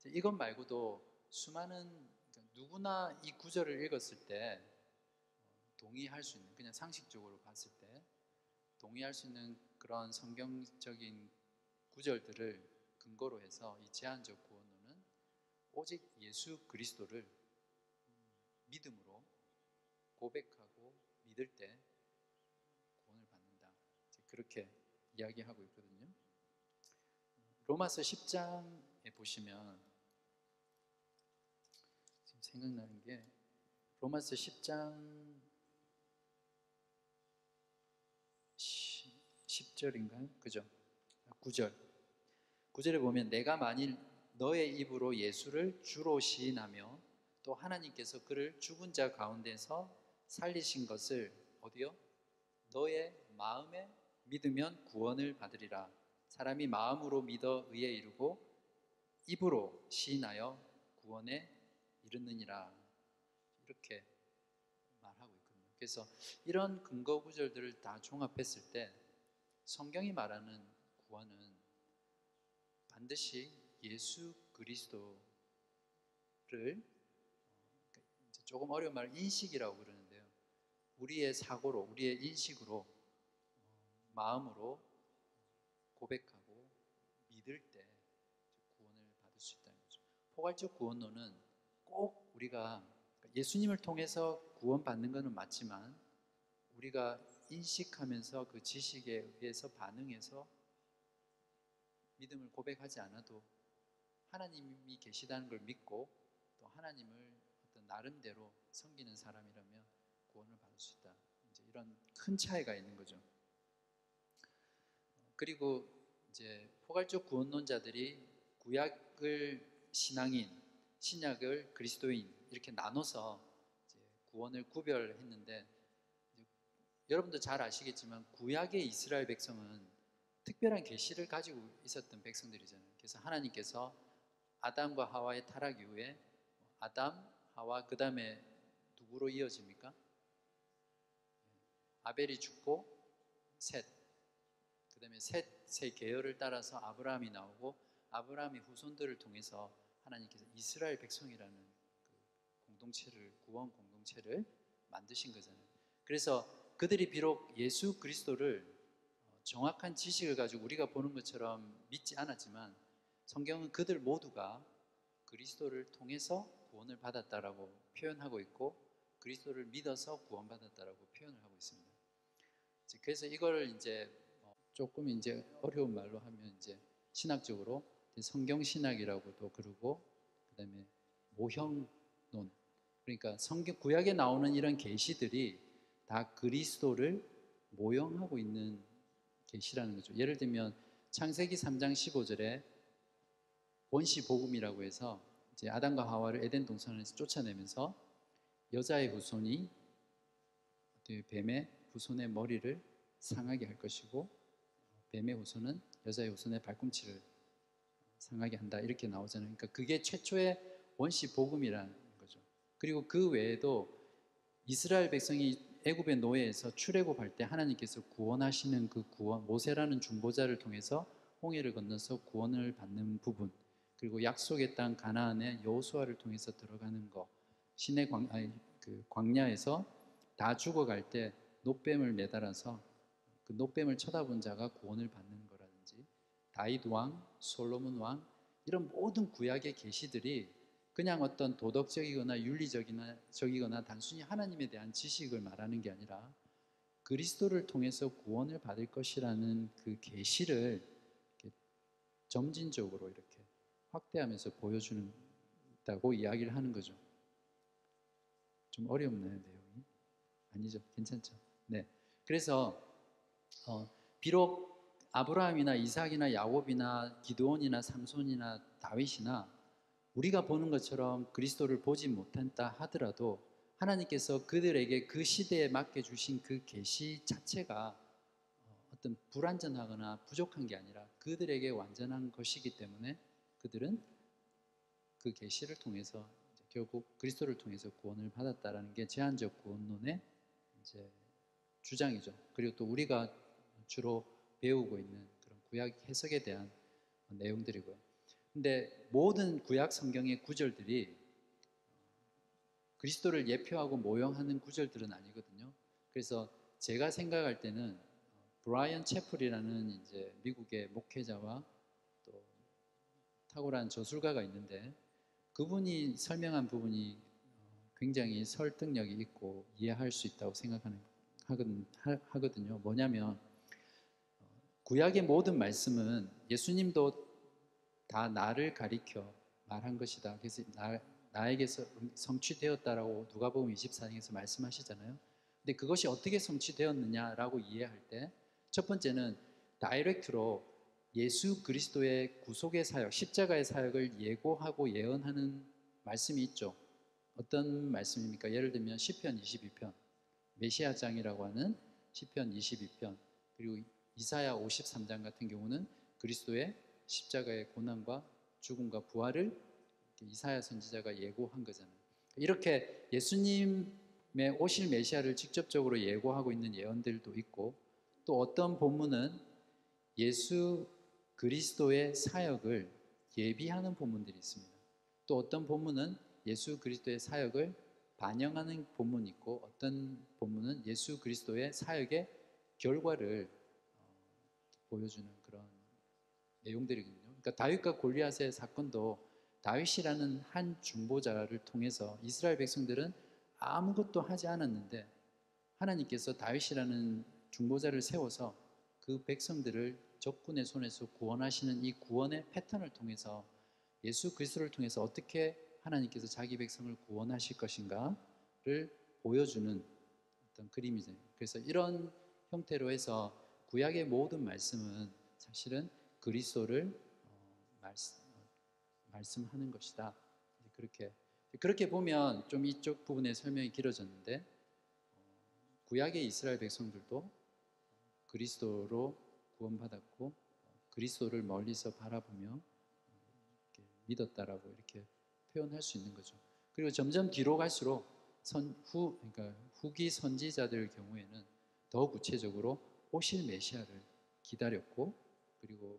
이것 말고도 수많은 그러니까 누구나 이 구절을 읽었을 때 어, 동의할 수 있는 그냥 상식적으로 봤을 때 동의할 수 있는 그런 성경적인 구절들을 근거로 해서 이 제한적 구원론은 오직 예수 그리스도를 믿음으로 고백하고 믿을 때 구원을 받는다. 그렇게 이야기하고 있거든요. 로마서 10장에 보시면 지금 생각나는 게 로마서 10장 10절인가요? 그죠? 9절. 9절에 보면 내가 만일 너의 입으로 예수를 주로 시인하며 또 하나님께서 그를 죽은 자 가운데서 살리신 것을 어디요? 너의 마음에 믿으면 구원을 받으리라. 사람이 마음으로 믿어 의에 이르고 입으로 시인하여 구원에 이르느니라. 이렇게 말하고 있거든요. 그래서 이런 근거 구절들을 다 종합했을 때 성경이 말하는 구원은 반드시 예수 그리스도를 조금 어려운 말 인식이라고 그러는데요. 우리의 사고로, 우리의 인식으로, 어, 마음으로 고백하고 믿을 때 구원을 받을 수 있다는 거죠. 포괄적 구원론은 꼭 우리가 예수님을 통해서 구원받는 것은 맞지만 우리가 인식하면서 그 지식에 의해서 반응해서 믿음을 고백하지 않아도 하나님이 계시다는 걸 믿고 또 하나님을 어떤 나름대로 섬기는 사람이라면 구원을 받을 수 있다. 이제 이런 큰 차이가 있는 거죠. 그리고 이제 포괄적 구원론자들이 구약을 신앙인, 신약을 그리스도인 이렇게 나눠서 구원을 구별했는데 여러분도 잘 아시겠지만 구약의 이스라엘 백성은 특별한 계시를 가지고 있었던 백성들이잖아요. 그래서 하나님께서 아담과 하와의 타락 이후에 아담, 하와 그 다음에 누구로 이어집니까? 아벨이 죽고 셋, 그 다음에 셋, 세 계열을 따라서 아브라함이 나오고 아브라함의 후손들을 통해서 하나님께서 이스라엘 백성이라는 그 공동체를 구원 공동체를 만드신 거잖아요. 그래서 그들이 비록 예수 그리스도를 어, 정확한 지식을 가지고 우리가 보는 것처럼 믿지 않았지만 성경은 그들 모두가 그리스도를 통해서 구원을 받았다라고 표현하고 있고 그리스도를 믿어서 구원받았다라고 표현을 하고 있습니다. 그래서 이걸 이제 어, 조금 이제 어려운 말로 하면 이제 신학적으로 성경 신학이라고도 그러고 그다음에 모형론 그러니까 성경 구약에 나오는 이런 계시들이 다 그리스도를 모형하고 있는 계시라는 거죠. 예를 들면 창세기 3장 15절에 원시 복음이라고 해서 이제 아담과 하와를 에덴 동산에서 쫓아내면서 여자의 후손이 뱀의 후손의 머리를 상하게 할 것이고 뱀의 후손은 여자의 후손의 발꿈치를 상하게 한다 이렇게 나오잖아요. 그러니까 그게 최초의 원시 복음이라는 거죠. 그리고 그 외에도 이스라엘 백성이 애굽의 노예에서 출애굽할 때 하나님께서 구원하시는 그 구원 모세라는 중보자를 통해서 홍해를 건너서 구원을 받는 부분 그리고 약속의 땅 가나안에 여호수아를 통해서 들어가는 거 신의 광, 아니, 그 광야에서 다 죽어갈 때 노뱀을 매달아서 그 노뱀을 쳐다본 자가 구원을 받는 거라든지 다윗 왕, 솔로몬 왕 이런 모든 구약의 계시들이 그냥 어떤 도덕적이거나 윤리적이나 적이거나 단순히 하나님에 대한 지식을 말하는 게 아니라 그리스도를 통해서 구원을 받을 것이라는 그 계시를 점진적으로 이렇게 확대하면서 보여주는 다고 이야기를 하는 거죠. 좀 어렵나요, 내용이? 아니죠. 괜찮죠. 네. 그래서, 어, 비록 아브라함이나 이삭이나 야곱이나 기드온이나 삼손이나 다윗이나 우리가 보는 것처럼 그리스도를 보지 못한다 하더라도 하나님께서 그들에게 그 시대에 맡겨 주신 그 계시 자체가 어, 어떤 불완전하거나 부족한 게 아니라 그들에게 완전한 것이기 때문에 그들은 그 계시를 통해서 결국 그리스도를 통해서 구원을 받았다라는 게 제한적 구원론의 이제 주장이죠. 그리고 또 우리가 주로 배우고 있는 그런 구약 해석에 대한 내용들이고요. 근데 모든 구약 성경의 구절들이 그리스도를 예표하고 모형하는 구절들은 아니거든요. 그래서 제가 생각할 때는 브라이언 채플이라는 이제 미국의 목회자와 또 탁월한 저술가가 있는데 그분이 설명한 부분이 굉장히 설득력이 있고 이해할 수 있다고 생각하는 하거든요. 뭐냐면 구약의 모든 말씀은 예수님도 다 나를 가리켜 말한 것이다. 그래서 나, 나에게서 성취되었다라고 누가복음 24장에서 말씀하시잖아요. 근데 그것이 어떻게 성취되었느냐라고 이해할 때 첫 번째는 다이렉트로 예수 그리스도의 구속의 사역, 십자가의 사역을 예고하고 예언하는 말씀이 있죠. 어떤 말씀입니까? 예를 들면 시편 22편, 메시아장이라고 하는 시편 22편, 그리고 이사야 53장 같은 경우는 그리스도의 십자가의 고난과 죽음과 부활을 이사야 선지자가 예고한 거잖아요. 이렇게 예수님의 오실 메시아를 직접적으로 예고하고 있는 예언들도 있고 또 어떤 본문은 예수 그리스도의 사역을 예비하는 본문들이 있습니다. 또 어떤 본문은 예수 그리스도의 사역을 반영하는 본문이 있고 어떤 본문은 예수 그리스도의 사역의 결과를 어, 보여주는 그런 내용들이거든요. 그러니까 다윗과 골리앗의 사건도 다윗이라는 한 중보자를 통해서 이스라엘 백성들은 아무것도 하지 않았는데 하나님께서 다윗이라는 중보자를 세워서 그 백성들을 적군의 손에서 구원하시는 이 구원의 패턴을 통해서 예수 그리스도를 통해서 어떻게 하나님께서 자기 백성을 구원하실 것인가를 보여주는 어떤 그림이죠. 그래서 이런 형태로 해서 구약의 모든 말씀은 사실은 그리스도를 어, 말씀, 말씀하는 것이다. 그렇게 그렇게 보면 좀 이쪽 부분의 설명이 길어졌는데 어, 구약의 이스라엘 백성들도 그리스도로 구원받았고 그리스도를 멀리서 바라보며 믿었다라고 이렇게 표현할 수 있는 거죠. 그리고 점점 뒤로 갈수록 선, 후, 그러니까 후기 선지자들 경우에는 더 구체적으로 오실 메시아를 기다렸고 그리고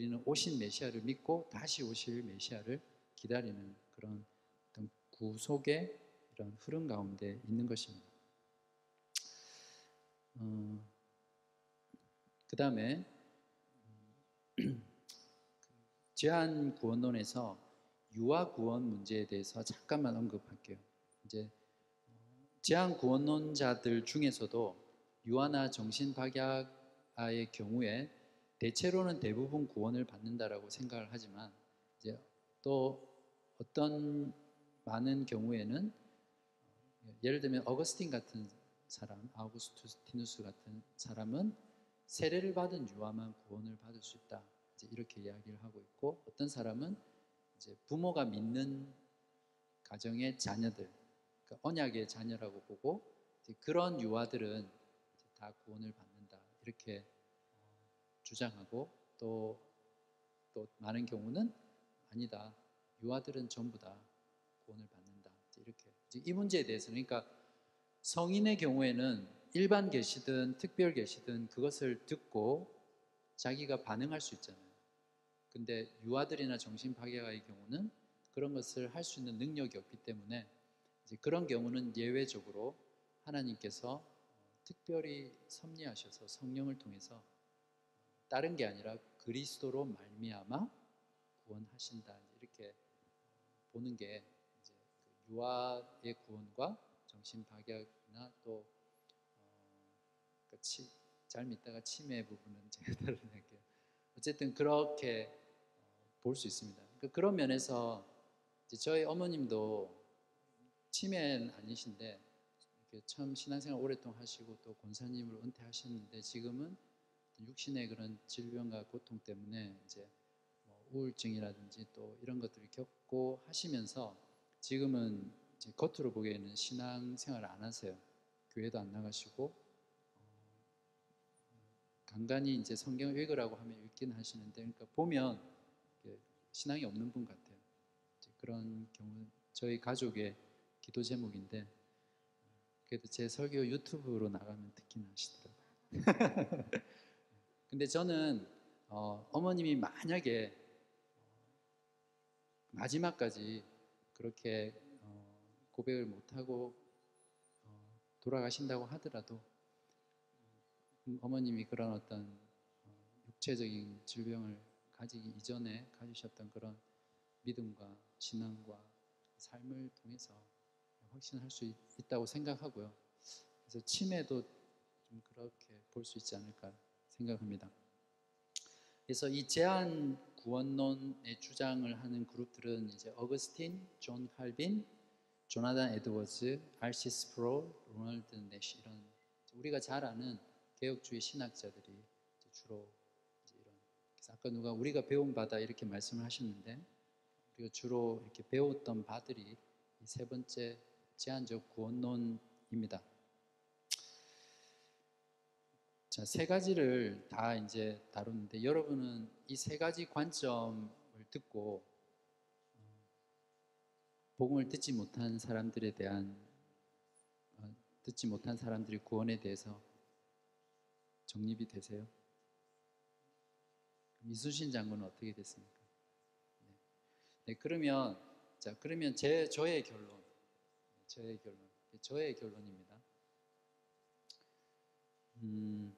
우리는 오신 메시아를 믿고 다시 오실 메시아를 기다리는 그런 어떤 구속의 이런 흐름 가운데 있는 것입니다. 어, 그 다음에 [clears throat] 제한 구원론에서 유아 구원 문제에 대해서 잠깐만 언급할게요. 이제 제한 구원론자들 중에서도 유아나 정신박약아의 경우에 대체로는 대부분 구원을 받는다라고 생각을 하지만 이제 또 어떤 많은 경우에는 예를 들면 어거스틴 같은 사람, 아우구스티누스 같은 사람은 세례를 받은 유아만 구원을 받을 수 있다. 이제 이렇게 이야기를 하고 있고 어떤 사람은 이제 부모가 믿는 가정의 자녀들, 그러니까 언약의 자녀라고 보고 그런 유아들은 다 구원을 받는다 이렇게 어, 주장하고 또, 또 많은 경우는 아니다. 유아들은 전부 다 구원을 받는다. 이렇게 이 문제에 대해서는 그러니까 성인의 경우에는 일반 계시든 특별 계시든 그것을 듣고 자기가 반응할 수 있잖아요. 근데 유아들이나 정신 파괴가의 경우는 그런 것을 할 수 있는 능력이 없기 때문에 그런 경우는 예외적으로 하나님께서 특별히 섭리하셔서 성령을 통해서 다른 게 아니라 그리스도로 말미암아 구원하신다 이렇게 보는 게 이제 그 유아의 구원과 정신파괴나 또 어, 치, 잘 믿다가 치매 부분은 [laughs] 제가 다른 할게요. 어쨌든 그렇게 어, 볼수 있습니다. 그 그런 면에서 저희 어머님도 치매는 아니신데 처음 신앙생활 오랫동안 하시고 또 권사님으로 은퇴하셨는데 지금은 육신의 그런 질병과 고통 때문에 이제 뭐 우울증이라든지 또 이런 것들을 겪고 하시면서 지금은 겉으로 보기에는 신앙 생활을 안 하세요. 교회도 안 나가시고 어, 간간히 이제 성경을 읽으라고 하면 읽긴 하시는데 그러니까 보면 신앙이 없는 분 같아요. 그런 경우 저희 가족의 기도 제목인데 그래도 제 설교 유튜브로 나가면 듣긴 하시더라고요. [laughs] 근데 저는 어, 어머님이 만약에 마지막까지 그렇게 고백을 못하고 어, 돌아가신다고 하더라도 음, 어머님이 그런 어떤 어, 육체적인 질병을 가지기 이전에 가지셨던 그런 믿음과 신앙과 삶을 통해서 확신할 수 있다고 생각하고요. 그래서 치매도 좀 그렇게 볼 수 있지 않을까 생각합니다. 그래서 이 제한 구원론의 주장을 하는 그룹들은 이제 어거스틴, 존 칼빈, 조나단 에드워즈, R.C. 스프로울, 로널드 내시 이런 우리가 잘 아는 개혁주의 신학자들이 주로 이런 아까 누가 우리가 배운 바다 이렇게 말씀을 하셨는데 우리가 주로 이렇게 배웠던 바들이 세 번째 제한적 구원론입니다. 자, 세 가지를 다 이제 다루는데 여러분은 이 세 가지 관점을 듣고 복음을 듣지 못한 사람들에 대한 어, 듣지 못한 사람들의 구원에 대해서 정립이 되세요? 이수신 장군은 어떻게 됐습니까? 네. 네, 그러면 자 그러면 제 저의 결론, 저의 결론, 저의 결론입니다. 음,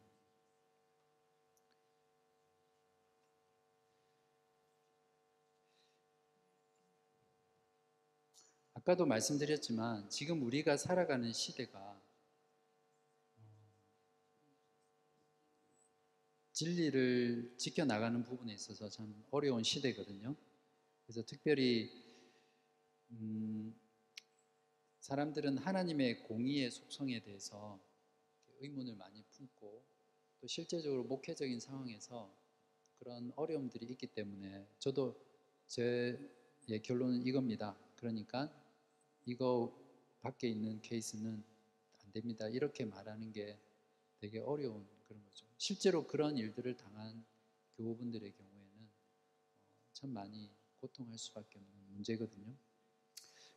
아까도 말씀드렸지만 지금 우리가 살아가는 시대가 진리를 지켜나가는 부분에 있어서 참 어려운 시대거든요. 그래서 특별히 음, 사람들은 하나님의 공의의 속성에 대해서 의문을 많이 품고 또 실제적으로 목회적인 상황에서 그런 어려움들이 있기 때문에 저도 제 결론은 이겁니다. 그러니까 이거 밖에 있는 케이스는 안 됩니다. 이렇게 말하는 게 되게 어려운 그런 거죠. 실제로 그런 일들을 당한 교우분들의 경우에는 어, 참 많이 고통할 수밖에 없는 문제거든요.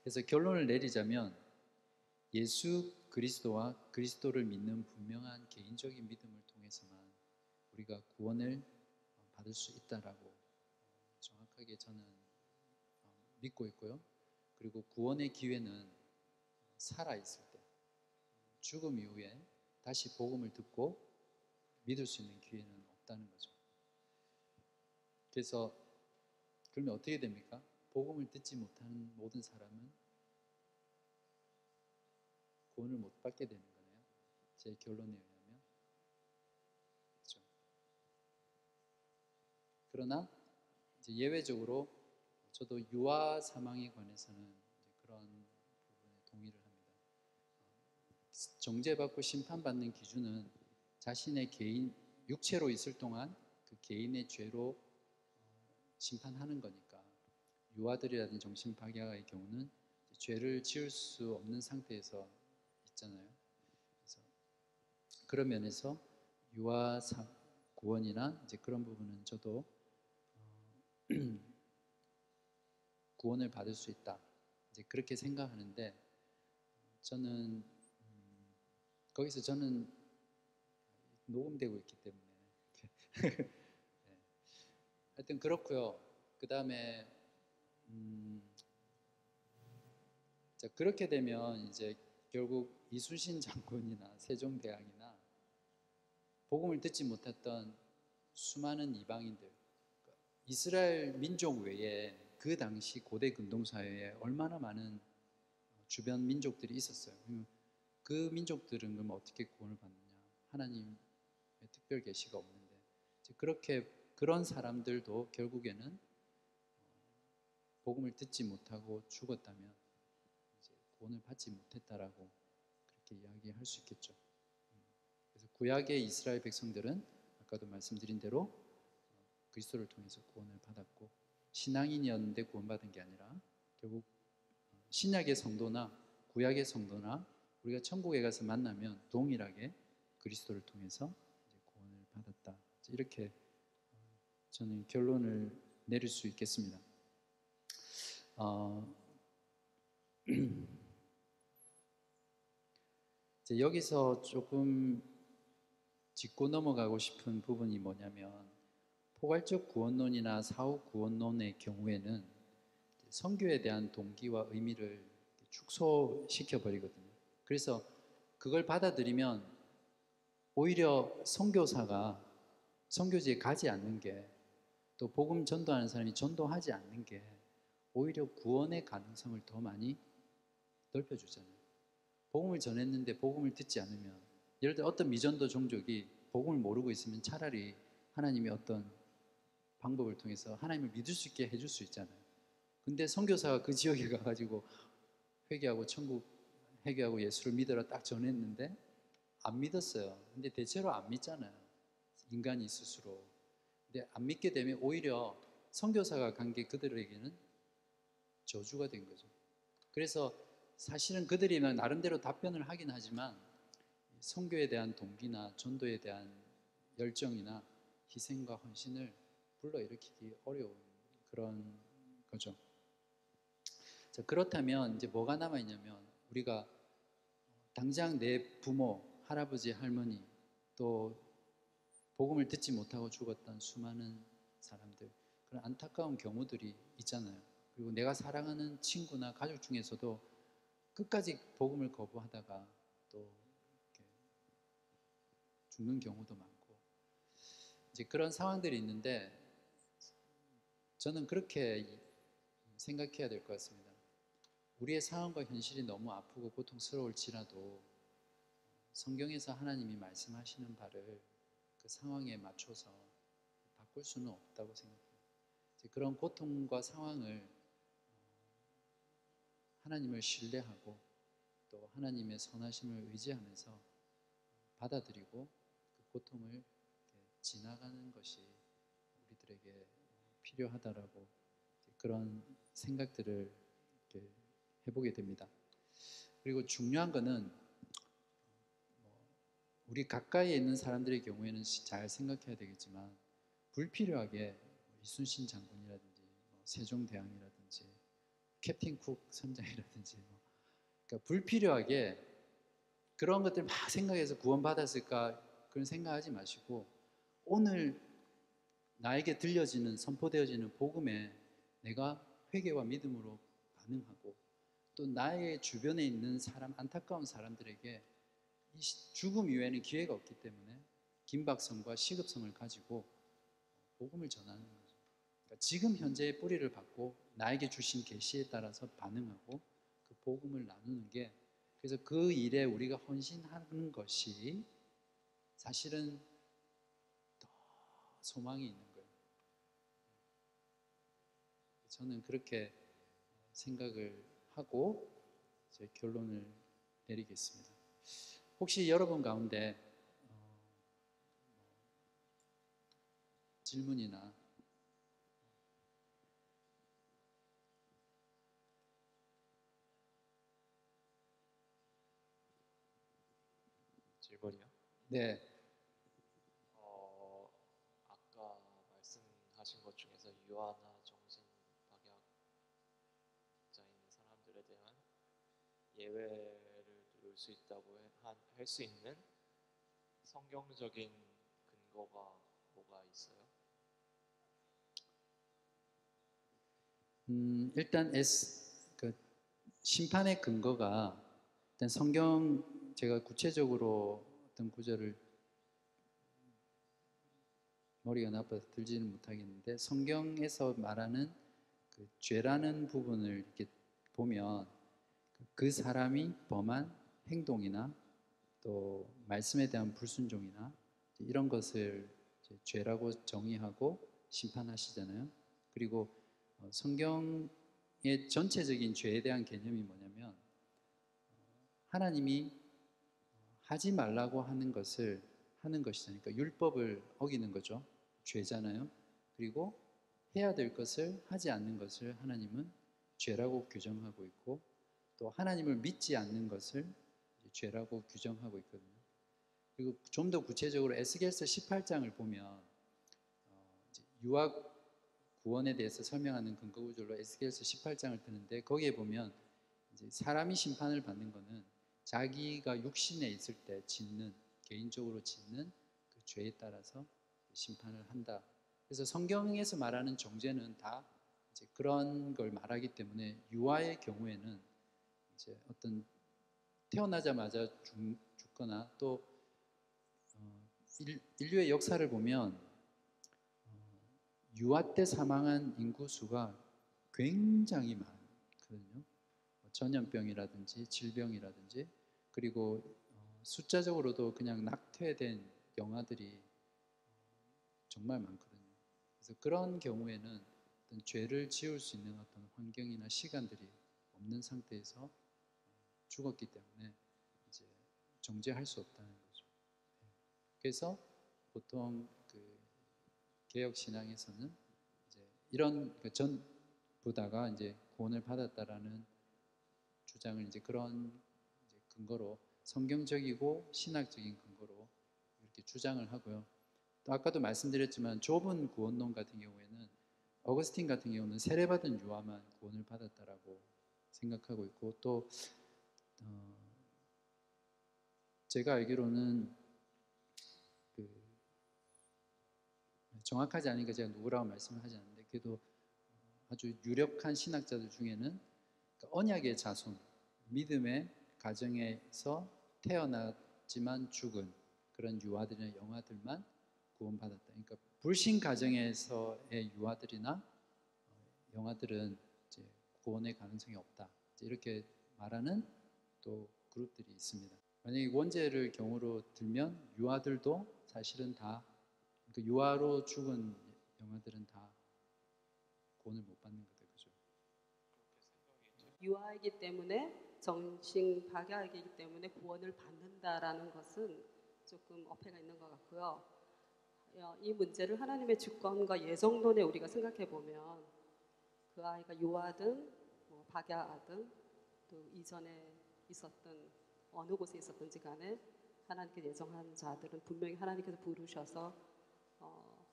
그래서 결론을 내리자면 예수 그리스도와 그리스도를 믿는 분명한 개인적인 믿음을 통해서만 우리가 구원을 받을 수 있다라고 정확하게 저는 어, 믿고 있고요. 그리고 구원의 기회는 살아 있을 때, 죽음 이후에 다시 복음을 듣고 믿을 수 있는 기회는 없다는 거죠. 그래서 그러면 어떻게 됩니까? 복음을 듣지 못하는 모든 사람은 구원을 못 받게 되는 거네요. 제 결론에 의하면. 그렇죠. 그러나 이제 예외적으로 저도 유아 사망에 관해서는 그런 부분에 동의를 합니다. 정죄받고 심판받는 기준은 자신의 개인 육체로 있을 동안 그 개인의 죄로 어, 심판하는 거니까 유아들이라든 정신파괴아의 경우는 죄를 지을 수 없는 상태에서 있잖아요. 그래서 그런 면에서 유아 구원이나 이제 그런 부분은 저도 어, [clears throat] 구원을 받을 수 있다. 이제 그렇게 생각하는데 저는 음, 거기서 저는 녹음되고 있기 때문에 [laughs] 네. 하여튼 그렇고요. 그 다음에 음, 자 그렇게 되면 이제 결국 이순신 장군이나 세종대왕이나 복음을 듣지 못했던 수많은 이방인들 이스라엘 민족 외에 그 당시 고대 근동사회에 얼마나 많은 주변 민족들이 있었어요. 그 민족들은 그럼 어떻게 구원을 받느냐? 하나님의 특별 계시가 없는데 그렇게 그런 사람들도 결국에는 복음을 듣지 못하고 죽었다면 구원을 받지 못했다라고 그렇게 이야기할 수 있겠죠. 그래서 구약의 이스라엘 백성들은 아까도 말씀드린 대로 그리스도를 통해서 구원을 받았고 신앙인이었는데 구원받은 게 아니라 결국 신약의 성도나 구약의 성도나 우리가 천국에 가서 만나면 동일하게 그리스도를 통해서 구원을 받았다. 이렇게 저는 결론을 내릴 수 있겠습니다. 어, [clears throat] 여기서 조금 짚고 넘어가고 싶은 부분이 뭐냐면 포괄적 구원론이나 사후 구원론의 경우에는 성교에 대한 동기와 의미를 축소시켜 버리거든요. 그래서 그걸 받아들이면 오히려 선교사가 선교지에 가지 않는 게 또 복음 전도하는 사람이 전도하지 않는 게 오히려 구원의 가능성을 더 많이 넓혀 주잖아요. 복음을 전했는데 복음을 듣지 않으면 예를 들어 어떤 미전도 종족이 복음을 모르고 있으면 차라리 하나님이 어떤 방법을 통해서 하나님을 믿을 수 있게 해줄 수 있잖아요. 근데 선교사가 그 지역에 가가지고 회개하고 천국 회개하고 예수를 믿으라 딱 전했는데 안 믿었어요. 근데 대체로 안 믿잖아요. 인간이 스스로. 근데 안 믿게 되면 오히려 선교사가 간 게 그들에게는 저주가 된 거죠. 그래서 사실은 그들이 나름대로 답변을 하긴 하지만 선교에 대한 동기나 전도에 대한 열정이나 희생과 헌신을 불러일으키기 어려운 그런 거죠. 자, 그렇다면 이제 뭐가 남아 있냐면 우리가 당장 내 부모, 할아버지, 할머니 또 복음을 듣지 못하고 죽었던 수많은 사람들 그런 안타까운 경우들이 있잖아요. 그리고 내가 사랑하는 친구나 가족 중에서도 끝까지 복음을 거부하다가 또 죽는 경우도 많고 이제 그런 상황들이 있는데 저는 그렇게 생각해야 될 것 같습니다. 우리의 상황과 현실이 너무 아프고 고통스러울지라도 성경에서 하나님이 말씀하시는 바를 그 상황에 맞춰서 바꿀 수는 없다고 생각합니다. 그런 고통과 상황을 하나님을 신뢰하고 또 하나님의 선하심을 의지하면서 받아들이고 그 고통을 지나가는 것이 우리들에게 필요하다라고 그런 생각들을 해보게 됩니다. 그리고 중요한 것은 뭐 우리 가까이에 있는 사람들의 경우에는 잘 생각해야 되겠지만 불필요하게 이순신 장군이라든지 뭐 세종대왕이라든지 캡틴 쿡 선장이라든지 뭐 그러니까 불필요하게 그런 것들 막 생각해서 구원받았을까 그런 생각하지 마시고 오늘 나에게 들려지는 선포되어지는 복음에 내가 회개와 믿음으로 반응하고 또 나의 주변에 있는 사람 안타까운 사람들에게 이 죽음 이외에는 기회가 없기 때문에 긴박성과 시급성을 가지고 복음을 전하는 거죠. 그러니까 지금 현재의 뿌리를 받고 나에게 주신 계시에 따라서 반응하고 그 복음을 나누는 게 그래서 그 일에 우리가 헌신하는 것이 사실은 더 소망이 있는 거예요. 저는 그렇게 생각을 하고 제 결론을 내리겠습니다. 혹시 여러분 가운데 어, 질문이나 질문이요? 네. 어, 아까 말씀하신 것 중에서 유아나 정신 박약자 있는 사람들에 대한 예외를 둘수 있다고 할 수 있는 성경적인 근거가 뭐가 있어요? 음, 일단 S, 그 심판의 근거가 일단 성경 제가 구체적으로 어떤 구절을 머리가 나빠서 들지는 못하겠는데 성경에서 말하는 그 죄라는 부분을 이렇게 보면 그 사람이 범한 행동이나 또 말씀에 대한 불순종이나 이런 것을 죄라고 정의하고 심판하시잖아요. 그리고 어, 성경의 전체적인 죄에 대한 개념이 뭐냐면 하나님이 하지 말라고 하는 것을 하는 것이잖아요. 그러니까 율법을 어기는 거죠. 죄잖아요. 그리고 해야 될 것을 하지 않는 것을 하나님은 죄라고 규정하고 있고 또 하나님을 믿지 않는 것을 죄라고 규정하고 있거든요. 그리고 좀 더 구체적으로 에스겔서 18장을 보면 어, 유학 구원에 대해서 설명하는 근거 구절로 에스겔서 18장을 드는데 거기에 보면 사람이 심판을 받는 것은 자기가 육신에 있을 때 짓는 개인적으로 짓는 그 죄에 따라서 심판을 한다. 그래서 성경에서 말하는 정죄는 다 그런 걸 말하기 때문에 유아의 경우에는 이제 어떤 태어나자마자 죽, 거나또 어, 인류의 역사를 보면 어, 유아 때 사망한 인구 수가 굉장히 많거든요. 뭐 전염병이라든지 질병이라든지 그리고 어, 숫자적으로도 그냥 낙퇴된 영화들이 정말 많거든요. 그래서 그런 경우에는 어떤 죄를 지을 수 있는 어떤 환경이나 시간들이 없는 상태에서 죽었기 때문에 이제 정죄할 수 없다는 거죠. 네. 그래서 보통 그 개혁 신앙에서는 이제 이런 그전 부다가 이제 구원을 받았다라는 주장을 이제 그런 이제 근거로 성경적이고 신학적인 근거로 이렇게 주장을 하고요. 또 아까도 말씀드렸지만 좁은 구원론 같은 경우에는 어거스틴 같은 경우는 세례받은 유아만 구원을 받았다라고 생각하고 있고 또 어, 제가 알기로는 그 정확하지 않으니까 제가 누구라고 말씀을 하지 않는데 그래도 아주 유력한 신학자들 중에는 그 언약의 자손, 믿음의 가정에서 태어났지만 죽은 그런 유아들이나 영아들만 구원받았다. 그러니까 불신 가정에서의 유아들이나 어, 영아들은 구원의 가능성이 없다. 이렇게 말하는 또 그룹들이 있습니다. 만약에 원죄를 경우로 들면 유아들도 사실은 다그 유아로 죽은 영아들은 다 구원을 못 받는 거죠. 그죠? 유아이기 때문에 정신 박약이기 때문에 구원을 받는다라는 것은 조금 어폐가 있는 것 같고요. 어, 이 문제를 하나님의 주권과 예정론에 우리가 생각해 보면 그 아이가 유아든 뭐 박야아든 또 이전에 있었던 어느 곳에 있었든지 간에 하나님께 예정한 자들은 분명히 하나님께서 부르셔서 어,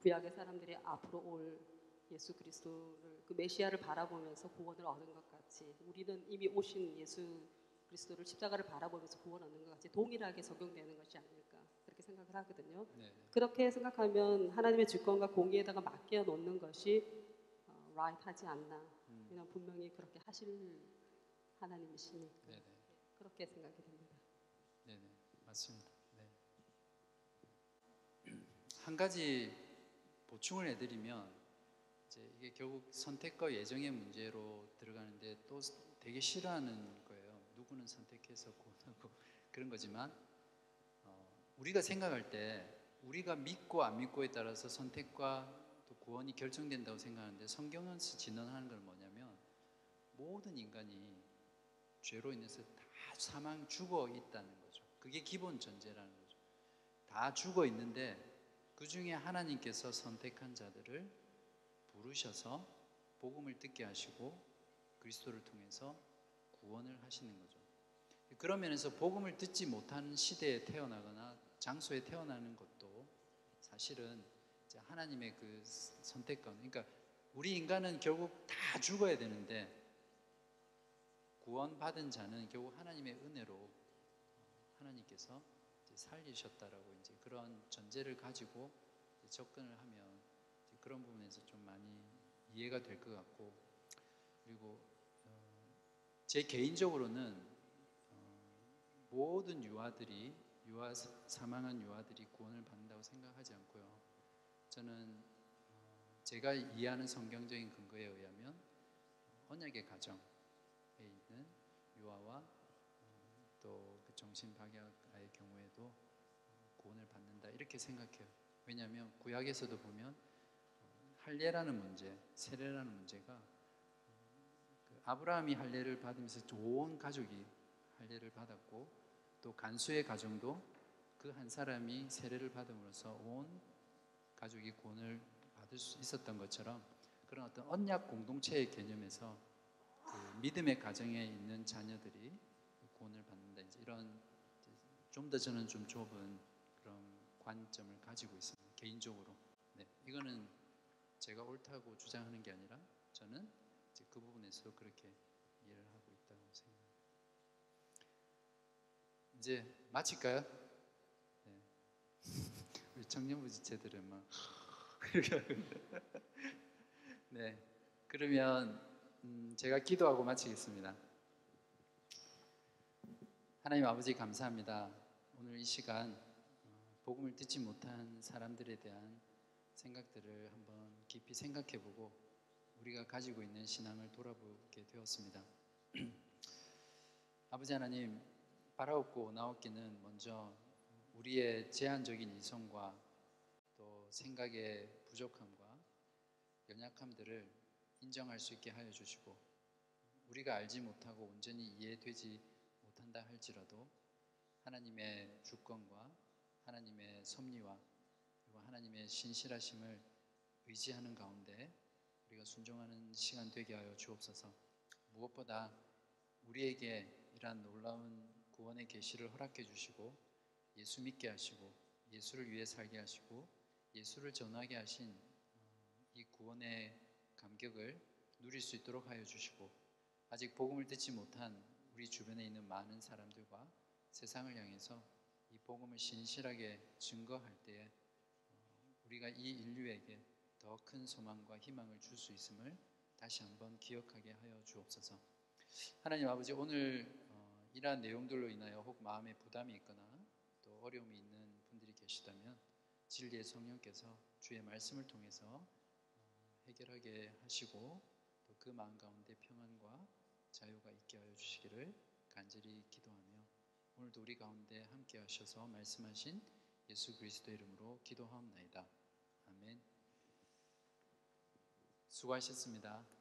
구약의 사람들이 앞으로 올 예수 그리스도를 그 메시아를 바라보면서 구원을 얻은 것 같이 우리는 이미 오신 예수 그리스도를 십자가를 바라보면서 구원 얻는 것 같이 동일하게 적용되는 것이 아닐까 그렇게 생각을 하거든요. 네. 그렇게 생각하면 하나님의 주권과 공의에다가 맡겨 놓는 것이 어, right하지 않나. 음. 왜냐하면 분명히 그렇게 하실 하나님이시니까 네, 네. 그렇게 생각이 됩니다. 네, 네. 맞습니다. 네. [clears throat] 한 가지 보충을 해드리면 이제 이게 결국 선택과 예정의 문제로 들어가는데 또 되게 싫어하는 거예요. 누구는 선택해서 구원하고 [laughs] 그런 거지만 어, 우리가 생각할 때 우리가 믿고 안 믿고에 따라서 선택과 또 구원이 결정된다고 생각하는데 성경은 진언하는 건 뭐냐면 모든 인간이 죄로 인해서 다 사망 죽어 있다는 거죠. 그게 기본 전제라는 거죠. 다 죽어 있는데 그 중에 하나님께서 선택한 자들을 부르셔서 복음을 듣게 하시고 그리스도를 통해서 구원을 하시는 거죠. 그런 면에서 복음을 듣지 못하는 시대에 태어나거나 장소에 태어나는 것도 사실은 하나님의 그 선택 가운데, 그러니까 우리 인간은 결국 다 죽어야 되는데 구원받은 자는 결국 하나님의 은혜로 하나님께서 살리셨다라고 이제 그런 전제를 가지고 접근을 하면 그런 부분에서 좀 많이 이해가 될 것 같고 그리고 어, 제 개인적으로는 어, 모든 유아들이 유아 사망한 유아들이 구원을 받는다고 생각하지 않고요. 저는 어, 제가 이해하는 성경적인 근거에 의하면 언약의 가정에 있는 유아와 또 그 정신박약아의 경우에도 구원을 받는다 이렇게 생각해요. 왜냐하면 구약에서도 보면 어, 할례라는 문제, 세례라는 문제가 그 아브라함이 할례를 받으면서 온 가족이 할례를 받았고 또 간수의 가정도 그 한 사람이 세례를 받음으로써 온 가족이 구원을 받을 수 있었던 것처럼 그런 어떤 언약 공동체의 개념에서 그 믿음의 가정에 있는 자녀들이 구원을 받는다 이제 이런 좀 더 저는 좀 좁은 그런 관점을 가지고 있습니다 개인적으로 네 이거는 제가 옳다고 주장하는 게 아니라 저는 이제 그 부분에서 그렇게 이해를 하고 있다고 생각합니다. 이제 마칠까요? 네. [laughs] 우리 청년부 지체들은 막. 네 그러면 음, 제가 기도하고 마치겠습니다. 하나님 아버지 감사합니다. 오늘 이 시간 어, 복음을 듣지 못한 사람들에 대한 생각들을 한번 깊이 생각해보고 우리가 가지고 있는 신앙을 돌아보게 되었습니다. [clears throat] 아버지 하나님 바라옵고 나옵기는 먼저 우리의 제한적인 이성과 또 생각의 부족함과 연약함들을 인정할 수 있게 하여 주시고 우리가 알지 못하고 온전히 이해되지 못한다 할지라도 하나님의 주권과 하나님의 섭리와 그리고 하나님의 신실하심을 의지하는 가운데 우리가 순종하는 시간 되게 하여 주옵소서. 무엇보다 우리에게 이러한 놀라운 구원의 계시를 허락해 주시고 예수 믿게 하시고 예수를 위해 살게 하시고 예수를 전하게 하신 어, 이 구원의 감격을 누릴 수 있도록 하여 주시고 아직 복음을 듣지 못한 우리 주변에 있는 많은 사람들과 세상을 향해서 이 복음을 신실하게 증거할 때에 어, 우리가 이 인류에게 더 큰 소망과 희망을 줄 수 있음을 다시 한번 기억하게 하여 주옵소서. 하나님 아버지 오늘 어, 이러한 내용들로 인하여 혹 마음에 부담이 있거나 또 어려움이 있는 분들이 계시다면 진리의 성령께서 주의 말씀을 통해서 어, 해결하게 하시고 또 그 마음 가운데 평안과 자유가 있게 하여 주시기를 간절히 기도하며 오늘도 우리 가운데 함께 하셔서 말씀하신 예수 그리스도 이름으로 기도하옵나이다. 아멘. 수고하셨습니다.